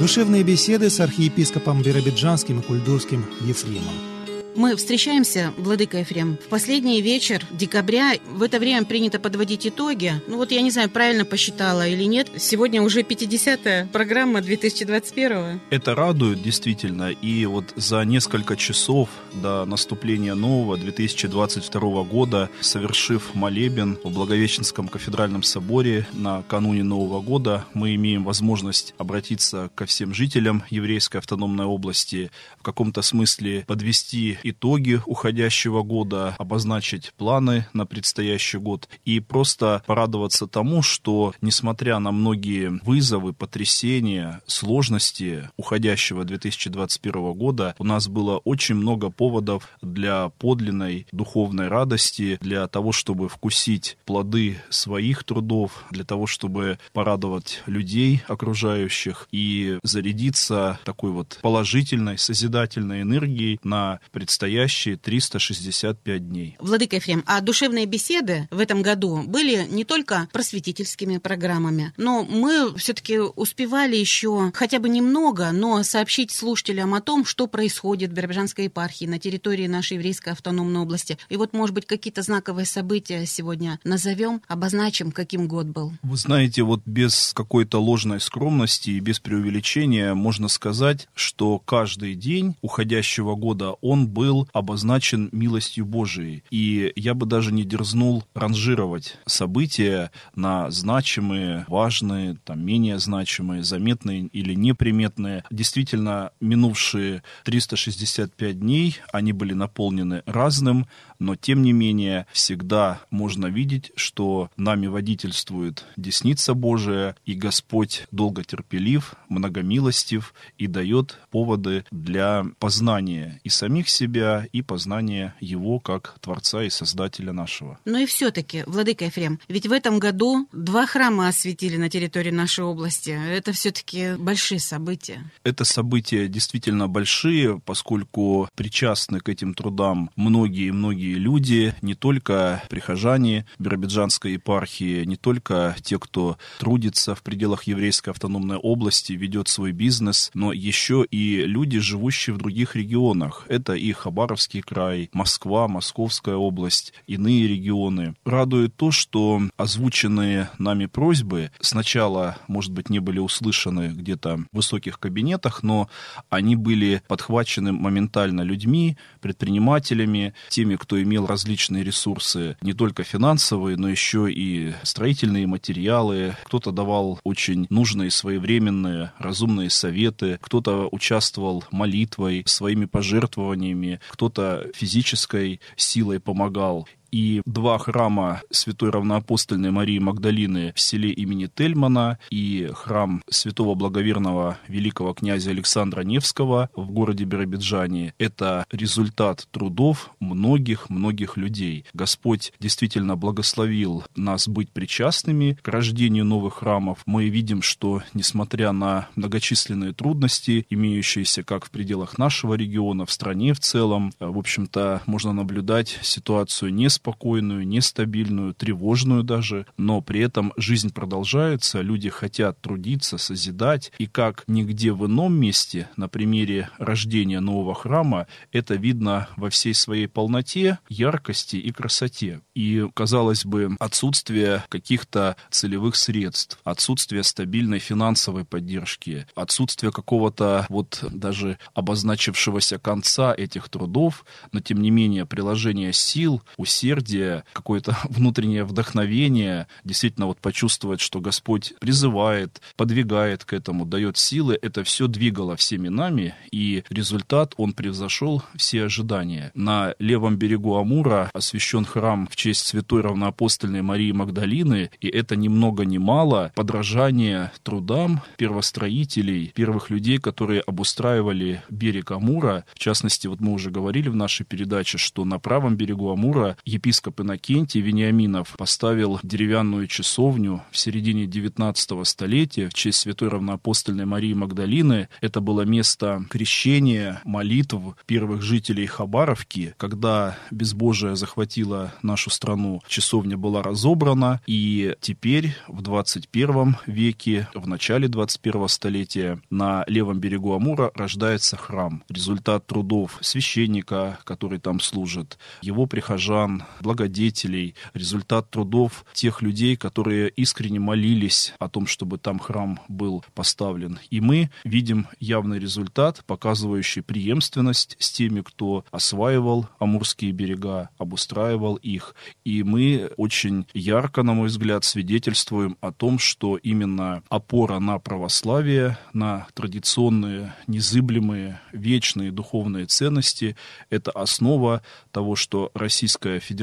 Душевные беседы с архиепископом Биробиджанским и Кульдурским Ефремом. Мы встречаемся, Владыка Ефрем, в последний вечер декабря. В это время принято подводить итоги. Ну вот я не знаю, правильно посчитала или нет. Сегодня уже 50-я программа 2021 Это радует действительно. И вот за несколько часов до наступления нового 2022 года, совершив молебен в Благовещенском кафедральном соборе накануне Нового года, мы имеем возможность обратиться ко всем жителям еврейской автономной области, в каком-то смысле подвести итоги уходящего года, обозначить планы на предстоящий год и просто порадоваться тому, что, несмотря на многие вызовы, потрясения, сложности уходящего 2021 года, у нас было очень много поводов для подлинной духовной радости, для того, чтобы вкусить плоды своих трудов, для того, чтобы порадовать людей окружающих и зарядиться такой вот положительной, созидательной энергией на предстоящий предстоящие 365 дней. Владыка Ефрем, а душевные беседы в этом году были не только просветительскими программами, но мы все-таки успевали еще хотя бы немного, но сообщить слушателям о том, что происходит в Биробиджанской епархии на территории нашей еврейской автономной области. И вот, может быть, какие-то знаковые события сегодня назовем, обозначим, каким год был. Вы знаете, вот без какой-то ложной скромности и без преувеличения можно сказать, что каждый день уходящего года он был был обозначен милостью Божией. И я бы даже не дерзнул ранжировать события на значимые, важные, там, менее значимые, заметные или неприметные. Действительно, минувшие 365 дней, они были наполнены разным, но тем не менее всегда можно видеть, что нами водительствует десница Божия, и Господь долготерпелив, многомилостив и дает поводы для познания и самих себя, и познания Его как Творца и Создателя нашего. Но и все-таки, Владыка Ефрем, ведь в этом году два храма осветили на территории нашей области. Это все-таки большие события. Это события действительно большие, поскольку причастны к этим трудам многие люди, не только прихожане Биробиджанской епархии, не только те, кто трудится в пределах еврейской автономной области, ведет свой бизнес, но еще и люди, живущие в других регионах. Это и Хабаровский край, Москва, Московская область, иные регионы. Радует то, что озвученные нами просьбы сначала, может быть, не были услышаны где-то в высоких кабинетах, но они были подхвачены моментально людьми, предпринимателями, теми, кто имел различные ресурсы, не только финансовые, но еще и строительные материалы. Кто-то давал очень нужные, своевременные, разумные советы, кто-то участвовал молитвой, своими пожертвованиями, кто-то физической силой помогал и два храма Святой Равноапостольной Марии Магдалины в селе имени Тельмана и храм Святого Благоверного Великого князя Александра Невского в городе Биробиджане. Это результат трудов многих-многих людей. Господь действительно благословил нас быть причастными к рождению новых храмов. Мы видим, что несмотря на многочисленные трудности, имеющиеся как в пределах нашего региона, в стране в целом, в общем-то, можно наблюдать ситуацию неспокойную, неспокойную, нестабильную, тревожную даже, но при этом жизнь продолжается, люди хотят трудиться, созидать, и как нигде в ином месте, на примере рождения нового храма, это видно во всей своей полноте, яркости и красоте. И, казалось бы, отсутствие каких-то целевых средств, отсутствие стабильной финансовой поддержки, отсутствие какого-то вот даже обозначившегося конца этих трудов, но тем не менее приложение сил, усердия, усердие, какое-то внутреннее вдохновение, действительно вот почувствовать, что Господь призывает, подвигает к этому, дает силы, это все двигало всеми нами, и результат, он превзошел все ожидания. На левом берегу Амура освящен храм в честь святой равноапостольной Марии Магдалины, и это ни много ни мало подражание трудам первостроителей, первых людей, которые обустраивали берег Амура. В частности, вот мы уже говорили в нашей передаче, что на правом берегу Амура епископ Иннокентий Вениаминов поставил деревянную часовню в середине 19 столетия в честь святой равноапостольной Марии Магдалины. Это было место крещения, молитв первых жителей Хабаровки. Когда безбожие захватило нашу страну, часовня была разобрана, и теперь в 21 веке, в начале 21 столетия, на левом берегу Амура рождается храм. Результат трудов священника, который там служит, его прихожан, благодетелей, результат трудов тех людей, которые искренне молились о том, чтобы там храм был поставлен. И мы видим явный результат, показывающий преемственность с теми, кто осваивал Амурские берега, обустраивал их. И мы очень ярко, на мой взгляд, свидетельствуем о том, что именно опора на православие, на традиционные, незыблемые, вечные духовные ценности – это основа того, что Российская Федерация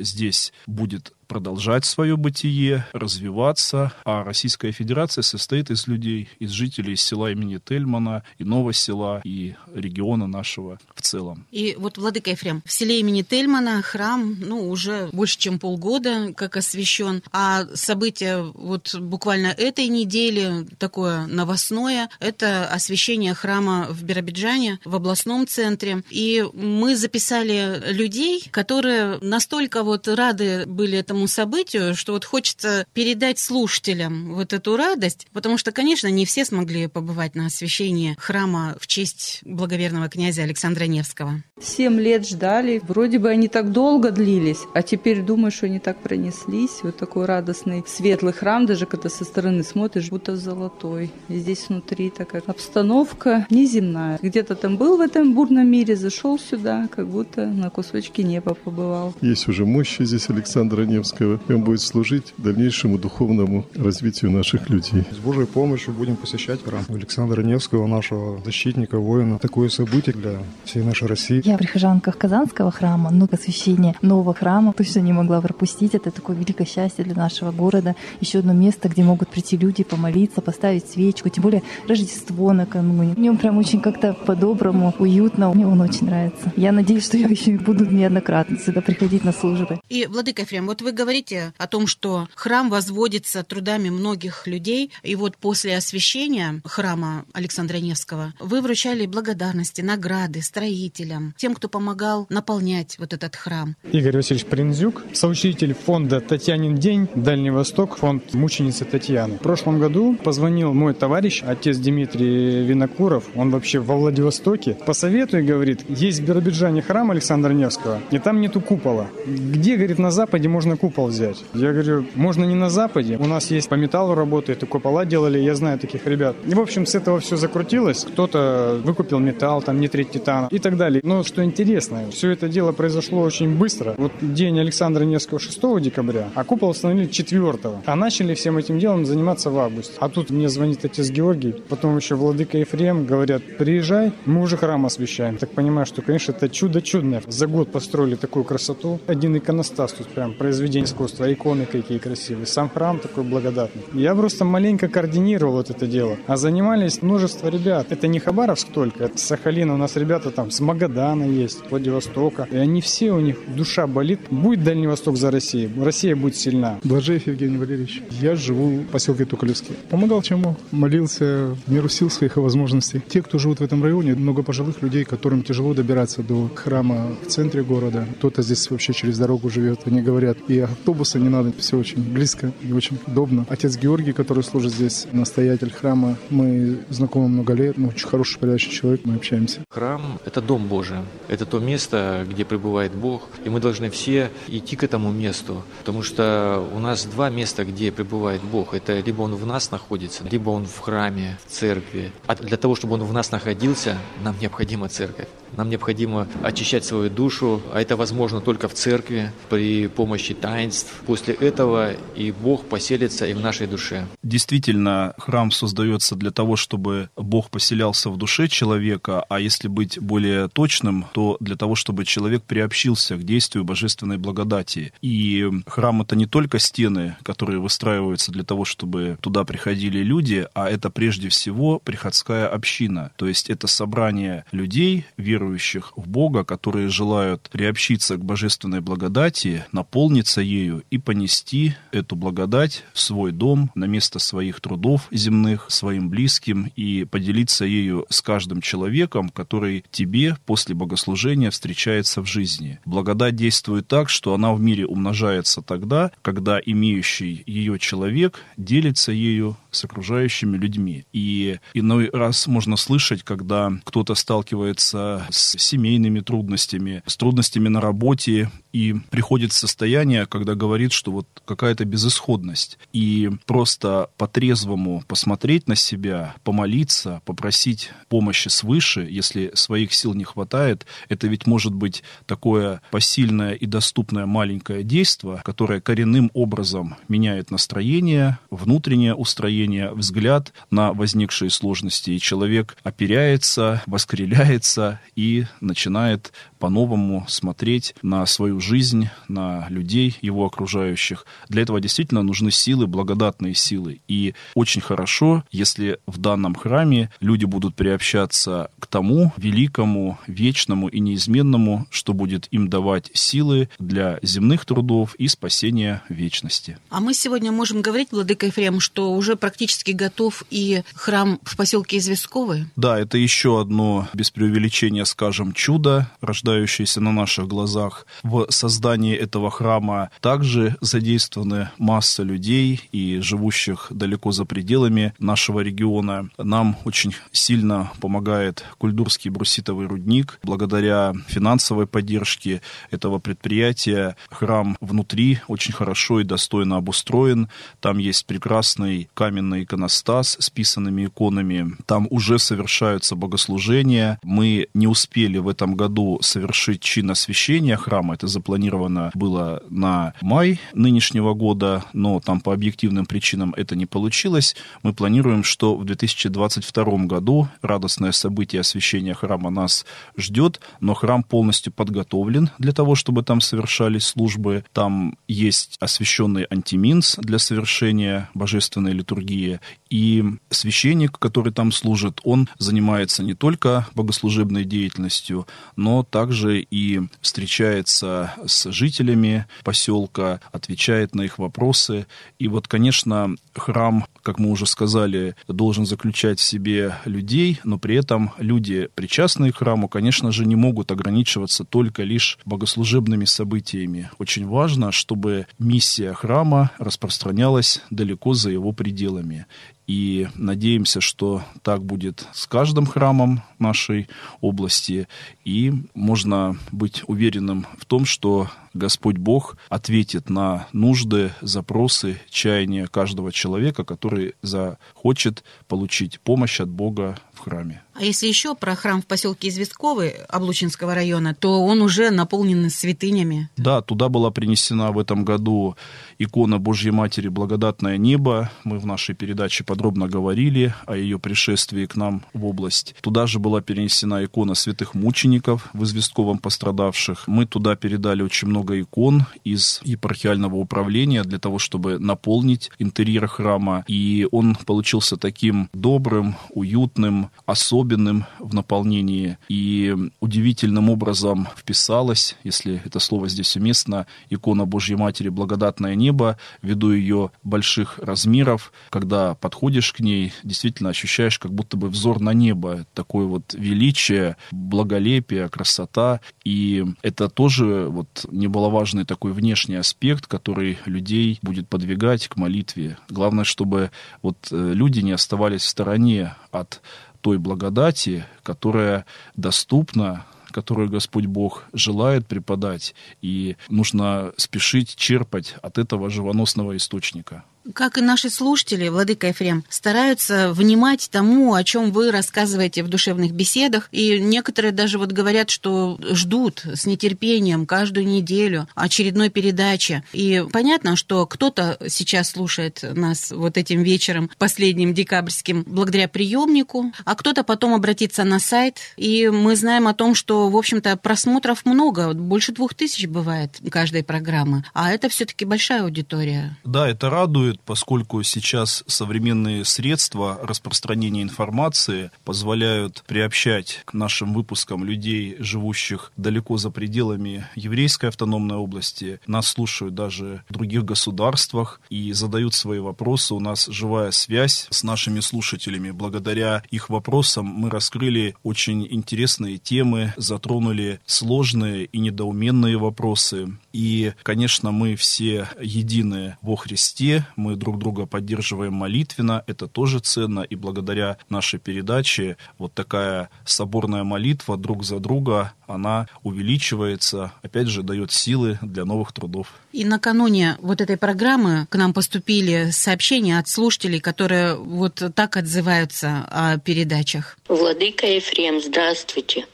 здесь будет продолжать свое бытие, развиваться, а Российская Федерация состоит из людей, из жителей села имени Тельмана, иного села и региона нашего в целом. И вот, Владыка Ефрем, в селе имени Тельмана храм, ну, уже больше, чем полгода как освящен, а событие вот буквально этой недели, такое новостное, это освящение храма в Биробиджане, в областном центре. И мы записали людей, которые настолько вот рады были этому этому событию, что вот хочется передать слушателям вот эту радость, потому что, конечно, не все смогли побывать на освящении храма в честь благоверного князя Александра Невского. Семь лет ждали, вроде бы они так долго длились, а теперь думаю, что они так пронеслись. Вот такой радостный, светлый храм, даже когда со стороны смотришь, будто золотой. И здесь внутри такая обстановка неземная. Где-то там был в этом бурном мире, зашел сюда, как будто на кусочке неба побывал. Есть уже мощи здесь Александра Невского Ивановского, и он будет служить дальнейшему духовному развитию наших людей. С Божьей помощью будем посещать храм Александра Невского, нашего защитника, воина. Такое событие для всей нашей России. Я прихожанка Казанского храма, но посвящение нового храма точно не могла пропустить. Это такое великое счастье для нашего города. Еще одно место, где могут прийти люди, помолиться, поставить свечку. Тем более Рождество накануне. В нем прям очень как-то по-доброму, уютно. Мне он очень нравится. Я надеюсь, что я еще буду неоднократно сюда приходить на службы. И, Владыка Ефрем, вот вы говорите о том, что храм возводится трудами многих людей, и вот после освящения храма Александра Невского вы вручали благодарности, награды строителям, тем, кто помогал наполнять вот этот храм. Игорь Васильевич Принзюк, соучредитель фонда «Татьянин день», Дальний Восток, фонд мученицы Татьяны. В прошлом году позвонил мой товарищ, отец Дмитрий Винокуров, он вообще во Владивостоке, посоветуй, говорит, есть в Биробиджане храм Александра Невского, и там нету купола. Где, говорит, на Западе можно купол купол взять. Я говорю, можно не на Западе. У нас есть по металлу работает, и купола делали, я знаю таких ребят. И, в общем, с этого все закрутилось. Кто-то выкупил металл, там, не треть титана и так далее. Но что интересно, все это дело произошло очень быстро. Вот день Александра Невского 6 декабря, а купол установили 4 а начали всем этим делом заниматься в августе. А тут мне звонит отец Георгий, потом еще владыка Ефрем, говорят, приезжай, мы уже храм освещаем. Так понимаю, что, конечно, это чудо чудное. За год построили такую красоту. Один иконостас тут прям произведение искусства, иконы какие красивые, сам храм такой благодатный. Я просто маленько координировал вот это дело, а занимались множество ребят. Это не Хабаровск только, это Сахалин, у нас ребята там с Магадана есть, Владивостока, и они все, у них душа болит. Будет Дальний Восток за Россией, Россия будет сильна. Блажеев Евгений Валерьевич, я живу в поселке Тукалевский. Помогал чем мог, молился в меру сил своих и возможностей. Те, кто живут в этом районе, много пожилых людей, которым тяжело добираться до храма в центре города. Кто-то здесь вообще через дорогу живет, они говорят, и автобуса не надо, все очень близко и очень удобно. Отец Георгий, который служит здесь, настоятель храма, мы знакомы много лет, мы очень хороший, порядочный человек, мы общаемся. Храм – это дом Божий, это то место, где пребывает Бог, и мы должны все идти к этому месту, потому что у нас два места, где пребывает Бог. Это либо Он в нас находится, либо Он в храме, в церкви. А для того, чтобы Он в нас находился, нам необходима церковь. Нам необходимо очищать свою душу, а это возможно только в церкви при помощи таинств. После этого и Бог поселится и в нашей душе. Действительно, храм создается для того, чтобы Бог поселялся в душе человека, а если быть более точным, то для того, чтобы человек приобщился к действию божественной благодати. И храм это не только стены, которые выстраиваются для того, чтобы туда приходили люди, а это прежде всего приходская община. То есть это собрание людей, верующих в Бога, которые желают приобщиться к божественной благодати, наполниться ею и понести эту благодать в свой дом, на место своих трудов земных, своим близким и поделиться ею с каждым человеком, который тебе после богослужения встречается в жизни. Благодать действует так, что она в мире умножается тогда, когда имеющий ее человек делится ею с окружающими людьми. И иной раз можно слышать, когда кто-то сталкивается с семейными трудностями, с трудностями на работе, и приходит в состояние, когда говорит, что вот какая-то безысходность. И просто по-трезвому посмотреть на себя, помолиться, попросить помощи свыше, если своих сил не хватает, это ведь может быть такое посильное и доступное маленькое действие, которое коренным образом меняет настроение, внутреннее устроение, взгляд на возникшие сложности, и человек оперяется, воскреляется и начинает по-новому смотреть на свою жизнь, на людей, его окружающих. Для этого действительно нужны силы, благодатные силы. И очень хорошо, если в данном храме люди будут приобщаться к тому великому, вечному и неизменному, что будет им давать силы для земных трудов и спасения вечности. А мы сегодня можем говорить, Владыка Ефрем, что уже практически готов и храм в поселке Известковый? Да, это еще одно, без преувеличения, скажем, чудо, рождающееся на наших глазах. В создании этого храма также задействованы масса людей и живущих далеко за пределами нашего региона. Нам очень сильно помогает Кульдурский бруситовый рудник. Благодаря финансовой поддержке этого предприятия храм внутри очень хорошо и достойно обустроен. Там есть прекрасный каменный иконостас с писанными иконами. Там уже совершаются богослужения. Мы не успели в этом году совершить чин освящения храма. Это запланировано было на май нынешнего года, но там по объективным причинам это не получилось. Мы планируем, что в 2022 году радостное событие освящения храма нас ждет, но храм полностью подготовлен для того, чтобы там совершались службы. Там есть освященный антиминс для совершения божественной литургии. И священник, который там служит, он занимается не только богослужебной деятельностью, но также и встречается с жителями поселка, отвечает на их вопросы. И вот, конечно, храм, как мы уже сказали, должен заключать в себе людей, но при этом люди, причастные к храму, конечно же, не могут ограничиваться только лишь богослужебными событиями. Очень важно, чтобы миссия храма распространялась далеко за его пределами. И надеемся, что так будет с каждым храмом нашей области. И можно быть уверенным в том, что Господь Бог ответит на нужды, запросы, чаяния каждого человека, который захочет получить помощь от Бога в храме. А если еще про храм в поселке Известковый Облучинского района, то он уже наполнен святынями. Да, туда была принесена в этом году икона Божьей Матери «Благодатное небо». Мы в нашей передаче подробно говорили о ее пришествии к нам в область. Туда же была перенесена икона святых мучеников в Известковом пострадавших. Мы туда передали очень много икон из епархиального управления для того, чтобы наполнить интерьер храма. И он получился таким добрым, уютным, особенным в наполнении. И удивительным образом вписалась, если это слово здесь уместно, икона Божьей Матери «Благодатное небо», ввиду ее больших размеров. Когда подходишь к ней, действительно ощущаешь как будто бы взор на небо. Такое вот величие, благолепие, красота. И это тоже вот немаловажный такой внешний аспект, который людей будет подвигать к молитве. Главное, чтобы вот э, люди не оставались в стороне от той благодати, которая доступна которую Господь Бог желает преподать, и нужно спешить черпать от этого живоносного источника. Как и наши слушатели, Владыка Ефрем, стараются внимать тому, о чем вы рассказываете в душевных беседах. И некоторые даже вот говорят, что ждут с нетерпением каждую неделю очередной передачи. И понятно, что кто-то сейчас слушает нас вот этим вечером, последним декабрьским, благодаря приемнику, а кто-то потом обратится на сайт. И мы знаем о том, что, в общем-то, просмотров много, больше двух тысяч бывает каждой программы. А это все-таки большая аудитория. Да, это радует, поскольку сейчас современные средства распространения информации позволяют приобщать к нашим выпускам людей, живущих далеко за пределами еврейской автономной области. Нас слушают даже в других государствах и задают свои вопросы. У нас живая связь с нашими слушателями. Благодаря их вопросам мы раскрыли очень интересные темы, затронули сложные и недоуменные вопросы. И, конечно, мы все едины во Христе, мы друг друга поддерживаем молитвенно, это тоже ценно, и благодаря нашей передаче вот такая соборная молитва друг за друга, она увеличивается, опять же, дает силы для новых трудов. И накануне вот этой программы к нам поступили сообщения от слушателей, которые вот так отзываются о передачах. Владыка Ефрем, здравствуйте.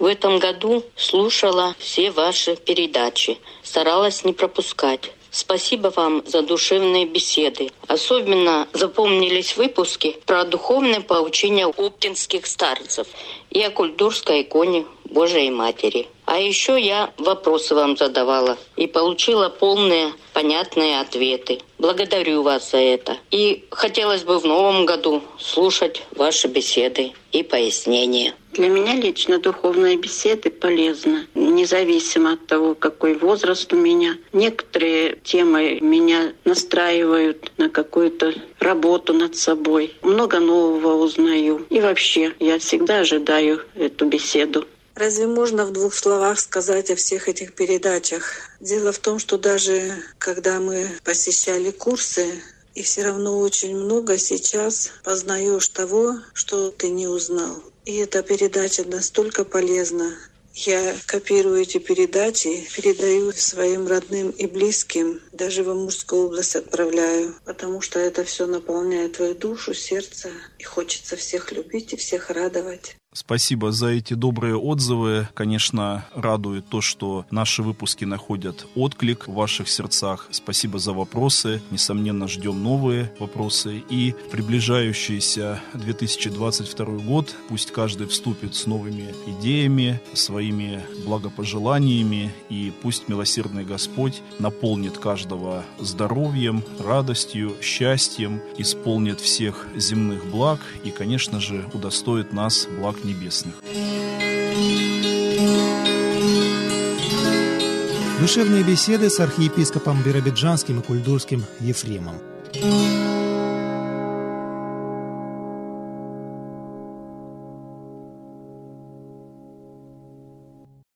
В этом году слушала все ваши передачи, старалась не пропускать. Спасибо вам за душевные беседы. Особенно запомнились выпуски про духовное поучение оптинских старцев и о культурской иконе Божией Матери. А еще я вопросы вам задавала и получила полные, понятные ответы. Благодарю вас за это. И хотелось бы в новом году слушать ваши беседы и пояснения. Для меня лично духовные беседы полезны, независимо от того, какой возраст у меня. Некоторые темы меня настраивают на какую-то работу над собой. Много нового узнаю. И вообще, я всегда ожидаю эту беседу. Разве можно в двух словах сказать о всех этих передачах? Дело в том, что даже когда мы посещали курсы, и все равно очень много сейчас познаешь того, что ты не узнал. И эта передача настолько полезна. Я копирую эти передачи, передаю своим родным и близким, даже в Амурскую область отправляю, потому что это все наполняет твою душу, сердце, и хочется всех любить и всех радовать. Спасибо за эти добрые отзывы. Конечно, радует то, что наши выпуски находят отклик в ваших сердцах. Спасибо за вопросы. Несомненно, ждем новые вопросы. И в приближающийся 2022 год пусть каждый вступит с новыми идеями, своими благопожеланиями. И пусть милосердный Господь наполнит каждого здоровьем, радостью, счастьем, исполнит всех земных благ и, конечно же, удостоит нас благ небесных. Душевные беседы с архиепископом Биробиджанским и Кульдурским Ефремом.